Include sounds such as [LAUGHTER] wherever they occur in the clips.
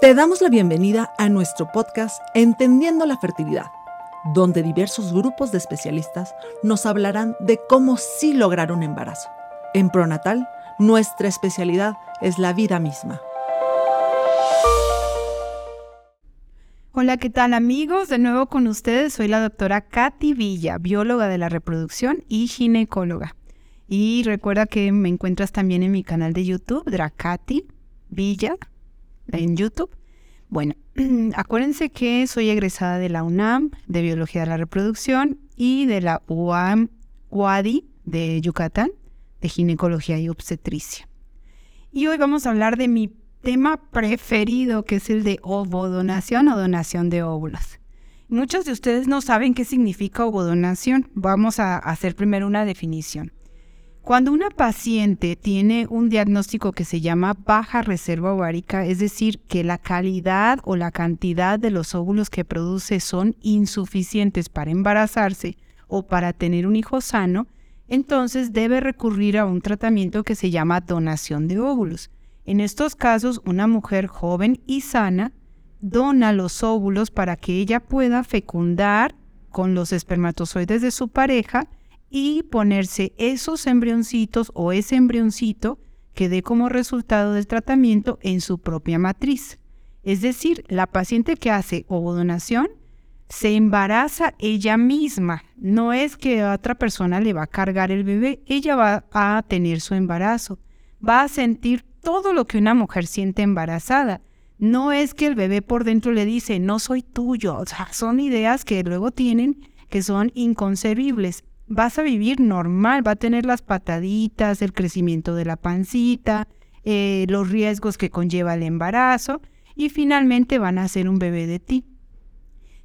Te damos la bienvenida a nuestro podcast Entendiendo la Fertilidad, donde diversos grupos de especialistas nos hablarán de cómo sí lograr un embarazo. En Pronatal, nuestra especialidad es la vida misma. Hola, ¿qué tal amigos? De nuevo con ustedes, soy la doctora Katy Villa, bióloga de la reproducción y ginecóloga. Y recuerda que me encuentras también en mi canal de YouTube, Dracati Villa, en YouTube. Bueno, [CLEARS THROAT] acuérdense que soy egresada de la UNAM de Biología de la Reproducción y de la UAM UADI de Yucatán de Ginecología y Obstetricia. Y hoy vamos a hablar de mi tema preferido, que es el de ovodonación o donación de óvulos. Muchos de ustedes no saben qué significa ovodonación. Vamos a hacer primero una definición. Cuando una paciente tiene un diagnóstico que se llama baja reserva ovárica, es decir, que la calidad o la cantidad de los óvulos que produce son insuficientes para embarazarse o para tener un hijo sano, entonces debe recurrir a un tratamiento que se llama donación de óvulos. En estos casos, una mujer joven y sana dona los óvulos para que ella pueda fecundar con los espermatozoides de su pareja y ponerse esos embrioncitos o ese embrioncito que dé como resultado del tratamiento en su propia matriz. Es decir, la paciente que hace ovodonación se embaraza ella misma. No es que otra persona le va a cargar el bebé, ella va a tener su embarazo. Va a sentir todo lo que una mujer siente embarazada. No es que el bebé por dentro le dice, no soy tuyo. Son ideas que luego tienen que son inconcebibles vas a vivir normal, va a tener las pataditas, el crecimiento de la pancita, eh, los riesgos que conlleva el embarazo y finalmente van a ser un bebé de ti.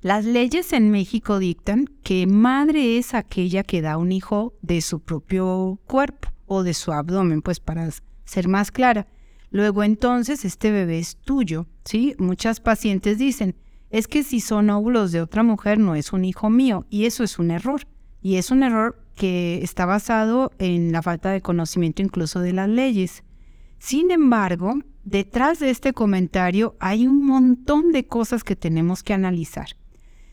Las leyes en México dictan que madre es aquella que da un hijo de su propio cuerpo o de su abdomen, pues para ser más clara. Luego entonces este bebé es tuyo, ¿sí? Muchas pacientes dicen, es que si son óvulos de otra mujer no es un hijo mío y eso es un error. Y es un error que está basado en la falta de conocimiento incluso de las leyes. Sin embargo, detrás de este comentario hay un montón de cosas que tenemos que analizar.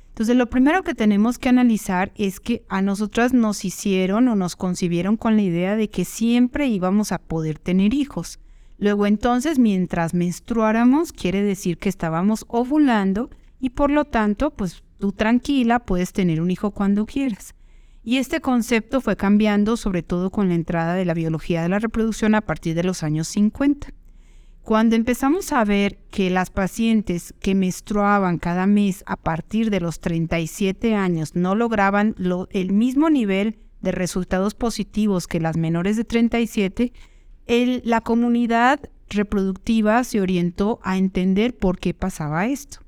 Entonces, lo primero que tenemos que analizar es que a nosotras nos hicieron o nos concibieron con la idea de que siempre íbamos a poder tener hijos. Luego entonces, mientras menstruáramos, quiere decir que estábamos ovulando y por lo tanto, pues tú tranquila puedes tener un hijo cuando quieras. Y este concepto fue cambiando sobre todo con la entrada de la biología de la reproducción a partir de los años 50. Cuando empezamos a ver que las pacientes que menstruaban cada mes a partir de los 37 años no lograban el mismo nivel de resultados positivos que las menores de 37, la comunidad reproductiva se orientó a entender por qué pasaba esto.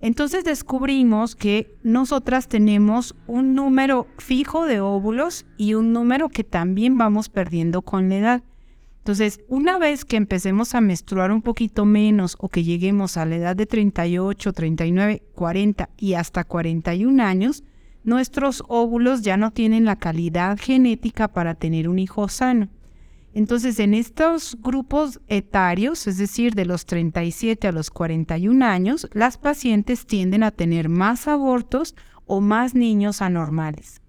Entonces descubrimos que nosotras tenemos un número fijo de óvulos y un número que también vamos perdiendo con la edad. Entonces, una vez que empecemos a menstruar un poquito menos o que lleguemos a la edad de 38, 39, 40 y hasta 41 años, nuestros óvulos ya no tienen la calidad genética para tener un hijo sano. Entonces, en estos grupos etarios, es decir, de los 37 a los 41 años, las pacientes tienden a tener más abortos o más niños anormales.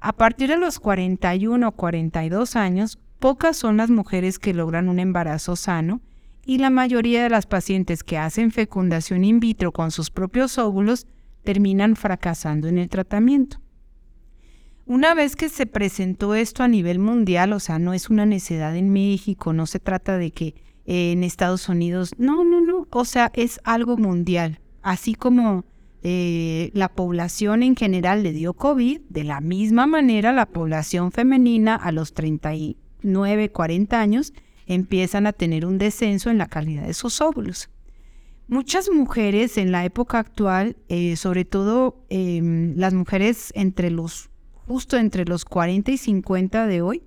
A partir de los 41 o 42 años, pocas son las mujeres que logran un embarazo sano y la mayoría de las pacientes que hacen fecundación in vitro con sus propios óvulos terminan fracasando en el tratamiento. Una vez que se presentó esto a nivel mundial, o sea, no es una necedad en México, no se trata de que en Estados Unidos, no, no, no, o sea, es algo mundial. Así como eh, la población en general le dio COVID, de la misma manera la población femenina a los 39, 40 años empiezan a tener un descenso en la calidad de sus óvulos. Muchas mujeres en la época actual, eh, sobre todo em, las mujeres entre los justo entre los 40 y 50 de hoy,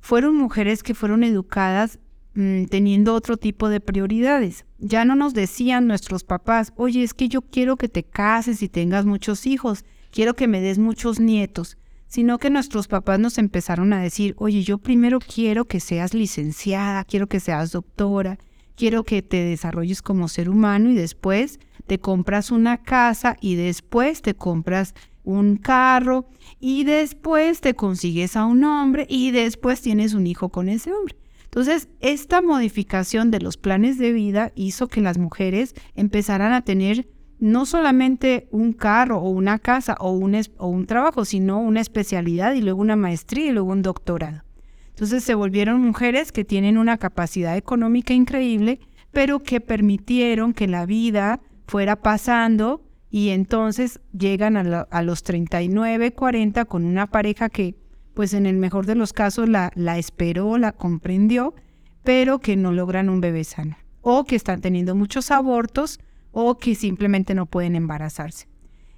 fueron mujeres que fueron educadas mm, teniendo otro tipo de prioridades. Ya no nos decían nuestros papás, oye, es que yo quiero que te cases y tengas muchos hijos, quiero que me des muchos nietos, sino que nuestros papás nos empezaron a decir, oye, yo primero quiero que seas licenciada, quiero que seas doctora, quiero que te desarrolles como ser humano y después te compras una casa y después te compras un carro y después te consigues a un hombre y después tienes un hijo con ese hombre. Entonces, esta modificación de los planes de vida hizo que las mujeres empezaran a tener no solamente un carro o una casa o un, o un trabajo, sino una especialidad y luego una maestría y luego un doctorado. Entonces se volvieron mujeres que tienen una capacidad económica increíble, pero que permitieron que la vida fuera pasando y entonces llegan a, los 39, 40 con una pareja que, pues en el mejor de los casos, la, la esperó, la comprendió, pero que no logran un bebé sano, o que están teniendo muchos abortos, o que simplemente no pueden embarazarse.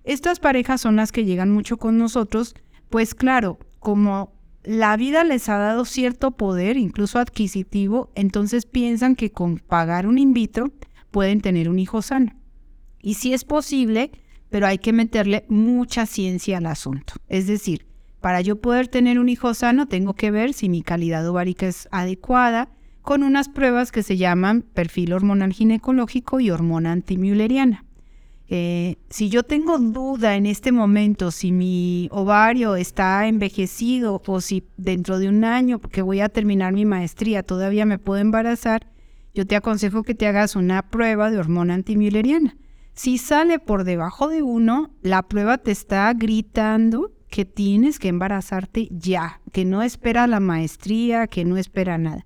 Estas parejas son las que llegan mucho con nosotros, pues claro, como la vida les ha dado cierto poder, incluso adquisitivo, entonces piensan que con pagar un in vitro pueden tener un hijo sano. Y sí es posible, pero hay que meterle mucha ciencia al asunto. Es decir, para yo poder tener un hijo sano, tengo que ver si mi calidad ovárica es adecuada con unas pruebas que se llaman perfil hormonal ginecológico y hormona antimülleriana. Eh, si yo tengo duda en este momento si mi ovario está envejecido o si dentro de un año que voy a terminar mi maestría todavía me puedo embarazar, yo te aconsejo que te hagas una prueba de hormona antimülleriana. Si sale por debajo de uno, la prueba te está gritando que tienes que embarazarte ya, que no espera la maestría, que no espera nada.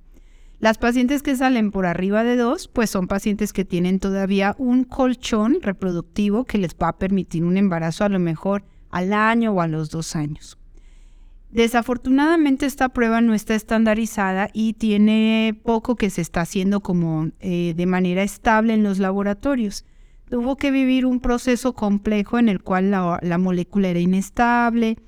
Las pacientes que salen por arriba de dos, pues son pacientes que tienen todavía un colchón reproductivo que les va a permitir un embarazo a lo mejor al año o a los dos años. Desafortunadamente esta prueba no está estandarizada y tiene poco que se está haciendo como eh, de manera estable en los laboratorios tuvo que vivir un proceso complejo en el cual la, molécula era inestable,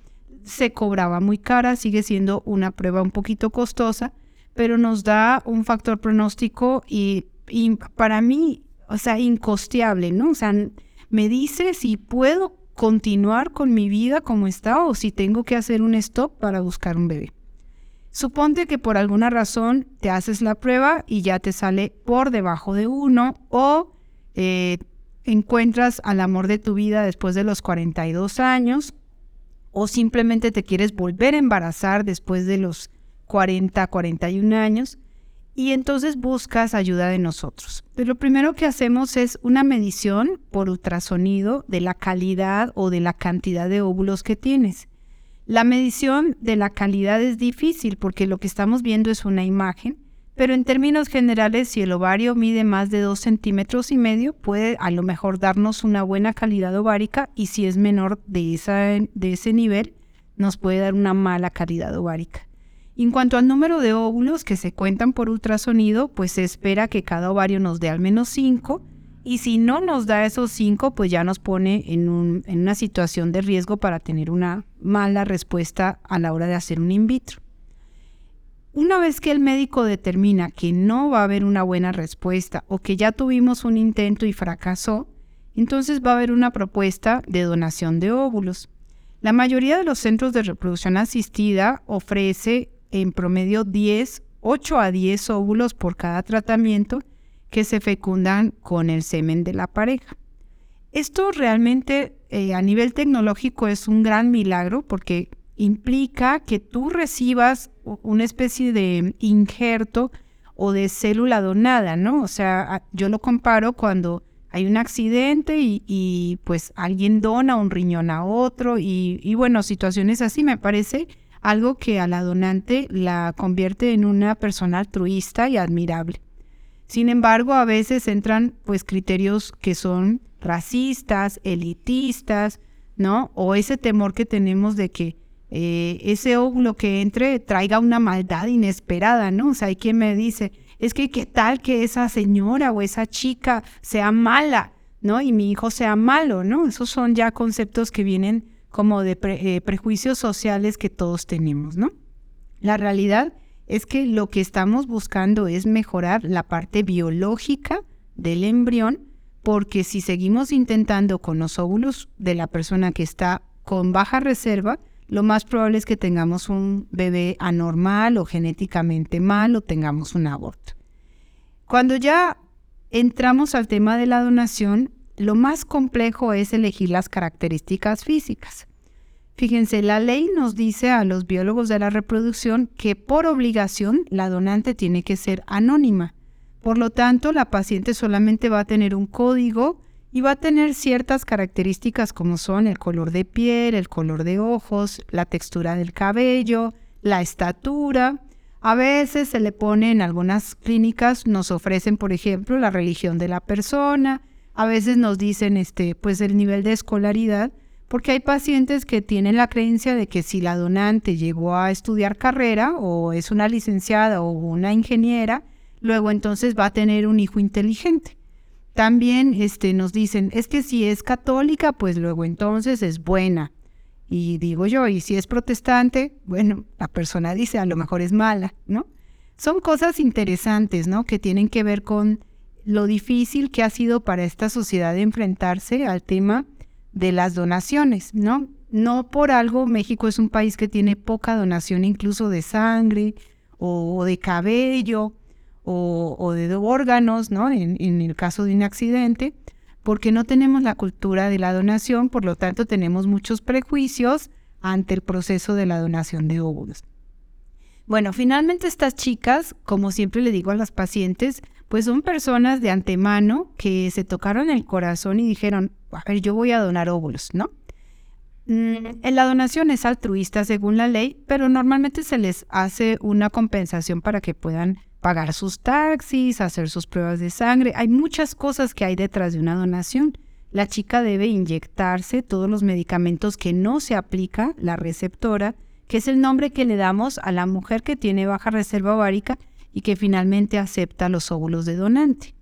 se cobraba muy cara, sigue siendo una prueba un poquito costosa, pero nos da un factor pronóstico y, y, para mí, o sea, incosteable, ¿no? O sea, me dice si puedo continuar con mi vida como está o si tengo que hacer un stop para buscar un bebé. Suponte que por alguna razón te haces la prueba y ya te sale por debajo de uno o eh, encuentras al amor de tu vida después de los 42 años o simplemente te quieres volver a embarazar después de los 40, 41 años y entonces buscas ayuda de nosotros. Pero lo primero que hacemos es una medición por ultrasonido de la calidad o de la cantidad de óvulos que tienes. La medición de la calidad es difícil porque lo que estamos viendo es una imagen pero en términos generales, si el ovario mide más de 2 centímetros y medio, puede a lo mejor darnos una buena calidad ovárica y si es menor de, de ese nivel, nos puede dar una mala calidad ovárica. En cuanto al número de óvulos que se cuentan por ultrasonido, pues se espera que cada ovario nos dé al menos 5 y si no nos da esos 5, pues ya nos pone en una situación de riesgo para tener una mala respuesta a la hora de hacer un in vitro. Una vez que el médico determina que no va a haber una buena respuesta o que ya tuvimos un intento y fracasó, entonces va a haber una propuesta de donación de óvulos. La mayoría de los centros de reproducción asistida ofrece en promedio 10, 8 a 10 óvulos por cada tratamiento que se fecundan con el semen de la pareja. Esto realmente eh, a nivel tecnológico es un gran milagro porque implica que tú recibas una especie de injerto o de célula donada, ¿no? O sea, yo lo comparo cuando hay un accidente y, pues alguien dona un riñón a otro y, y, bueno, situaciones así me parece algo que a la donante la convierte en una persona altruista y admirable. Sin embargo, a veces entran pues criterios que son racistas, elitistas, ¿no? O ese temor que tenemos de que eh, ese óvulo que entre traiga una maldad inesperada, ¿no? O sea, hay quien me dice, es que qué tal que esa señora o esa chica sea mala, ¿no? Y mi hijo sea malo, ¿no? Esos son ya conceptos que vienen como de eh, prejuicios sociales que todos tenemos, ¿no? La realidad es que lo que estamos buscando es mejorar la parte biológica del embrión, porque si seguimos intentando con los óvulos de la persona que está con baja reserva, lo más probable es que tengamos un bebé anormal o genéticamente mal o tengamos un aborto. Cuando ya entramos al tema de la donación, lo más complejo es elegir las características físicas. Fíjense, la ley nos dice a los biólogos de la reproducción que por obligación la donante tiene que ser anónima. Por lo tanto, la paciente solamente va a tener un código y va a tener ciertas características como son el color de piel, el color de ojos, la textura del cabello, la estatura. A veces se le pone en algunas clínicas, nos ofrecen, por ejemplo, la religión de la persona, a veces nos dicen este, pues el nivel de escolaridad, porque hay pacientes que tienen la creencia de que si la donante llegó a estudiar carrera o es una licenciada o una ingeniera, luego entonces va a tener un hijo inteligente. También este, nos dicen, es que si es católica, pues luego entonces es buena. Y digo yo, y si es protestante, bueno, la persona dice, a lo mejor es mala, ¿no? Son cosas interesantes, ¿no? Que tienen que ver con lo difícil que ha sido para esta sociedad enfrentarse al tema de las donaciones, ¿no? No por algo México es un país que tiene poca donación incluso de sangre o de cabello o, de órganos, ¿no? En, en el caso de un accidente, porque no tenemos la cultura de la donación, por lo tanto tenemos muchos prejuicios ante el proceso de la donación de óvulos. Bueno, finalmente estas chicas, como siempre le digo a las pacientes, pues son personas de antemano que se tocaron el corazón y dijeron, a ver, yo voy a donar óvulos, ¿no? Mm, la donación es altruista según la ley, pero normalmente se les hace una compensación para que puedan pagar sus taxis, hacer sus pruebas de sangre. Hay muchas cosas que hay detrás de una donación. La chica debe inyectarse todos los medicamentos que no se aplica la receptora, que es el nombre que le damos a la mujer que tiene baja reserva ovárica y que finalmente acepta los óvulos de donante.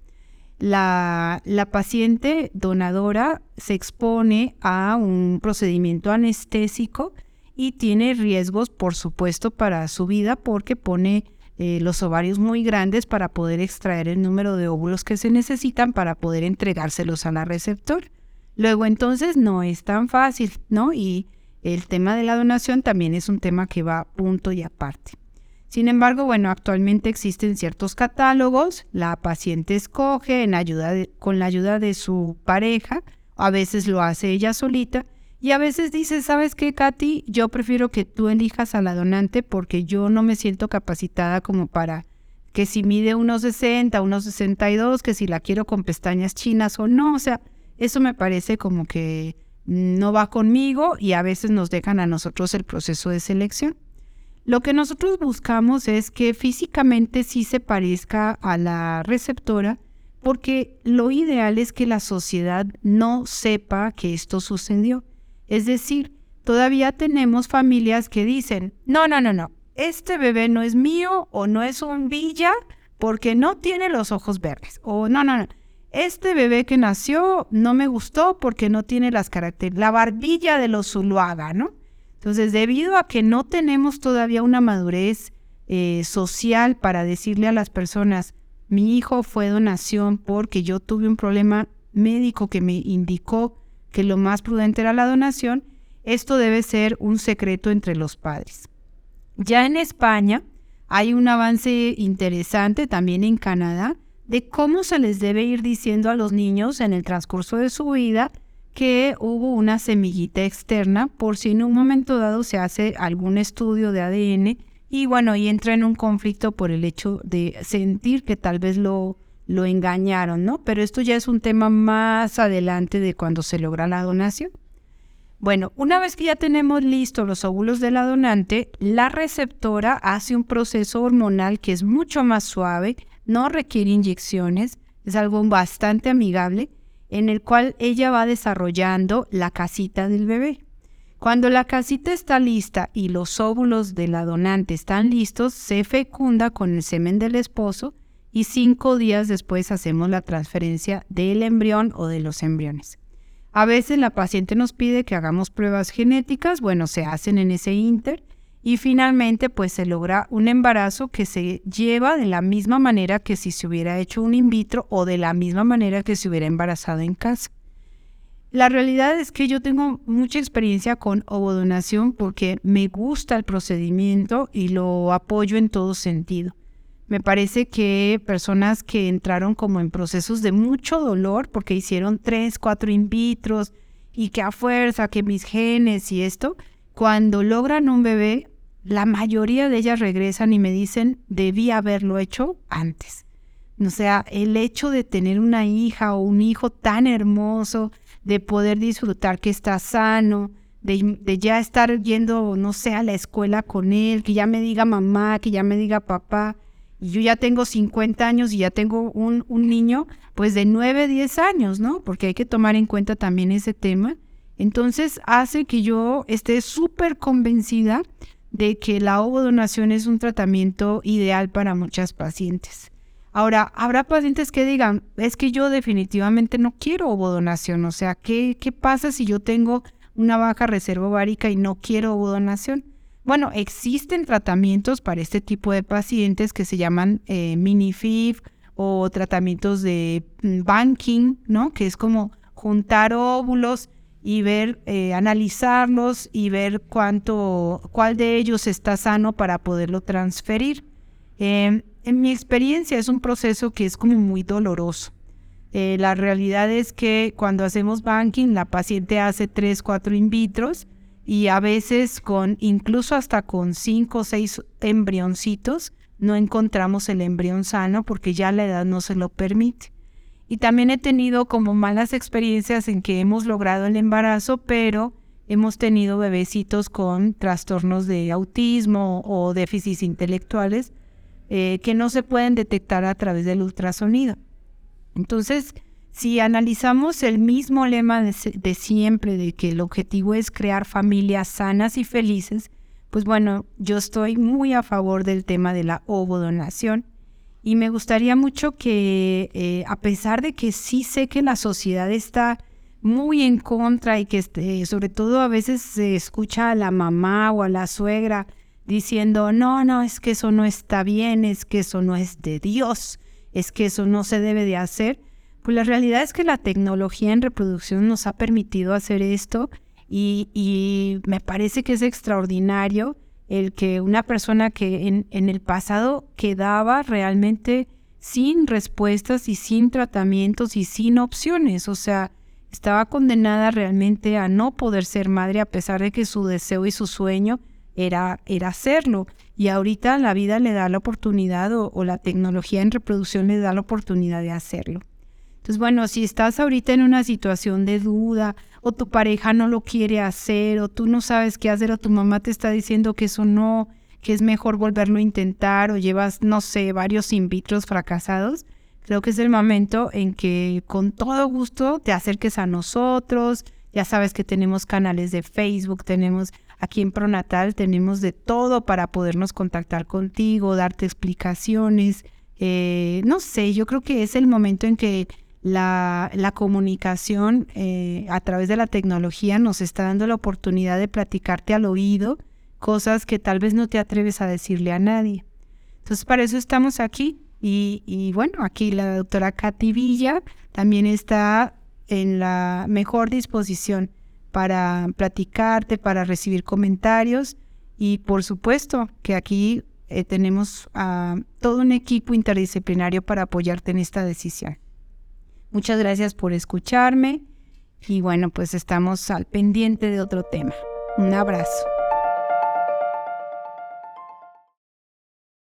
La, la, paciente donadora se expone a un procedimiento anestésico y tiene riesgos, por supuesto, para su vida porque pone eh, los ovarios muy grandes para poder extraer el número de óvulos que se necesitan para poder entregárselos a la receptor. Luego entonces no es tan fácil, ¿no? Y el tema de la donación también es un tema que va punto y aparte. Sin embargo, bueno, actualmente existen ciertos catálogos, la paciente escoge con la ayuda de su pareja, a veces lo hace ella solita, y a veces dices, ¿sabes qué, Katy? Yo prefiero que tú elijas a la donante porque yo no me siento capacitada como para que si mide unos 60, unos 62, que si la quiero con pestañas chinas o no. O sea, eso me parece como que no va conmigo y a veces nos dejan a nosotros el proceso de selección. Lo que nosotros buscamos es que físicamente sí se parezca a la receptora, porque lo ideal es que la sociedad no sepa que esto sucedió. Es decir, todavía tenemos familias que dicen, no, no, no, no, este bebé no es mío o no es un villa porque no tiene los ojos verdes. O no, no, no, este bebé que nació no me gustó porque no tiene las características, la barbilla de los Zuluaga, ¿no? Entonces, debido a que no tenemos todavía una madurez eh, social para decirle a las personas, mi hijo fue donación porque yo tuve un problema médico que me indicó que lo más prudente era la donación, esto debe ser un secreto entre los padres. Ya en España hay un avance interesante, también en Canadá, de cómo se les debe ir diciendo a los niños en el transcurso de su vida que hubo una semillita externa por si en un momento dado se hace algún estudio de ADN y bueno, y entra en un conflicto por el hecho de sentir que tal vez lo lo engañaron, ¿no? Pero esto ya es un tema más adelante de cuando se logra la donación. Bueno, una vez que ya tenemos listos los óvulos de la donante, la receptora hace un proceso hormonal que es mucho más suave, no requiere inyecciones, es algo bastante amigable, en el cual ella va desarrollando la casita del bebé. Cuando la casita está lista y los óvulos de la donante están listos, se fecunda con el semen del esposo y cinco días después hacemos la transferencia del embrión o de los embriones. A veces la paciente nos pide que hagamos pruebas genéticas, bueno, se hacen en ese inter y finalmente pues se logra un embarazo que se lleva de la misma manera que si se hubiera hecho un in vitro o de la misma manera que se hubiera embarazado en casa. La realidad es que yo tengo mucha experiencia con ovodonación porque me gusta el procedimiento y lo apoyo en todo sentido Me parece que personas que entraron como en procesos de mucho dolor porque hicieron tres, cuatro in vitros y que a fuerza, que mis genes y esto, cuando logran un bebé, la mayoría de ellas regresan y me dicen, debí haberlo hecho antes. O sea, el hecho de tener una hija o un hijo tan hermoso, de poder disfrutar que está sano, de, de, ya estar yendo, no sé, a la escuela con él, que ya me diga mamá, que ya me diga papá. Yo ya tengo 50 años y ya tengo un, un niño, pues de 9, 10 años, ¿no? Porque hay que tomar en cuenta también ese tema. Entonces hace que yo esté súper convencida de que la ovodonación es un tratamiento ideal para muchas pacientes. Ahora, habrá pacientes que digan, es que yo definitivamente no quiero ovodonación, o sea, ¿qué, qué pasa si yo tengo una baja reserva ovárica y no quiero ovodonación? Bueno, existen tratamientos para este tipo de pacientes que se llaman eh, mini-FIV o tratamientos de mm, banking, ¿no? Que es como juntar óvulos y ver, eh, analizarlos y ver cuánto, cuál de ellos está sano para poderlo transferir. Em, en mi experiencia es un proceso que es como muy doloroso. Eh, la realidad es que cuando hacemos banking, la paciente hace 3, 4 in vitros y a veces con, incluso hasta con 5 o 6 embrioncitos, no encontramos el embrión sano porque ya la edad no se lo permite. Y también he tenido como malas experiencias en que hemos logrado el embarazo, pero hemos tenido bebecitos con trastornos de autismo o déficits intelectuales eh, que no se pueden detectar a través del ultrasonido. Entonces, si analizamos el mismo lema de, de, siempre, de que el objetivo es crear familias sanas y felices, pues bueno, yo estoy muy a favor del tema de la ovodonación. Y me gustaría mucho que, eh, a pesar de que sí sé que la sociedad está muy en contra y que este, sobre todo a veces se escucha a la mamá o a la suegra diciendo, no, no, es que eso no está bien, es que eso no es de Dios, es que eso no se debe de hacer, pues la realidad es que la tecnología en reproducción nos ha permitido hacer esto y, y me parece que es extraordinario el que una persona que en, el pasado quedaba realmente sin respuestas y sin tratamientos y sin opciones, o sea, estaba condenada realmente a no poder ser madre a pesar de que su deseo y su sueño era, era hacerlo. Y ahorita la vida le da la oportunidad o la tecnología en reproducción le da la oportunidad de hacerlo. Entonces, bueno, si estás ahorita en una situación de duda o tu pareja no lo quiere hacer, o tú no sabes qué hacer, o tu mamá te está diciendo que eso no, que es mejor volverlo a intentar, o llevas, no sé, varios in vitros fracasados, creo que es el momento en que con todo gusto te acerques a nosotros. Ya sabes que tenemos canales de Facebook, tenemos aquí en Pronatal, tenemos de todo para podernos contactar contigo, darte explicaciones. Eh, no sé, yo creo que es el momento en que la, comunicación eh, a través de la tecnología nos está dando la oportunidad de platicarte al oído cosas que tal vez no te atreves a decirle a nadie. Entonces, para eso estamos aquí. Y, bueno, aquí la doctora Katy Villa también está en la mejor disposición para platicarte, para recibir comentarios y por supuesto que aquí eh, tenemos a todo un equipo interdisciplinario para apoyarte en esta decisión. Muchas gracias por escucharme y bueno, pues estamos al pendiente de otro tema. Un abrazo.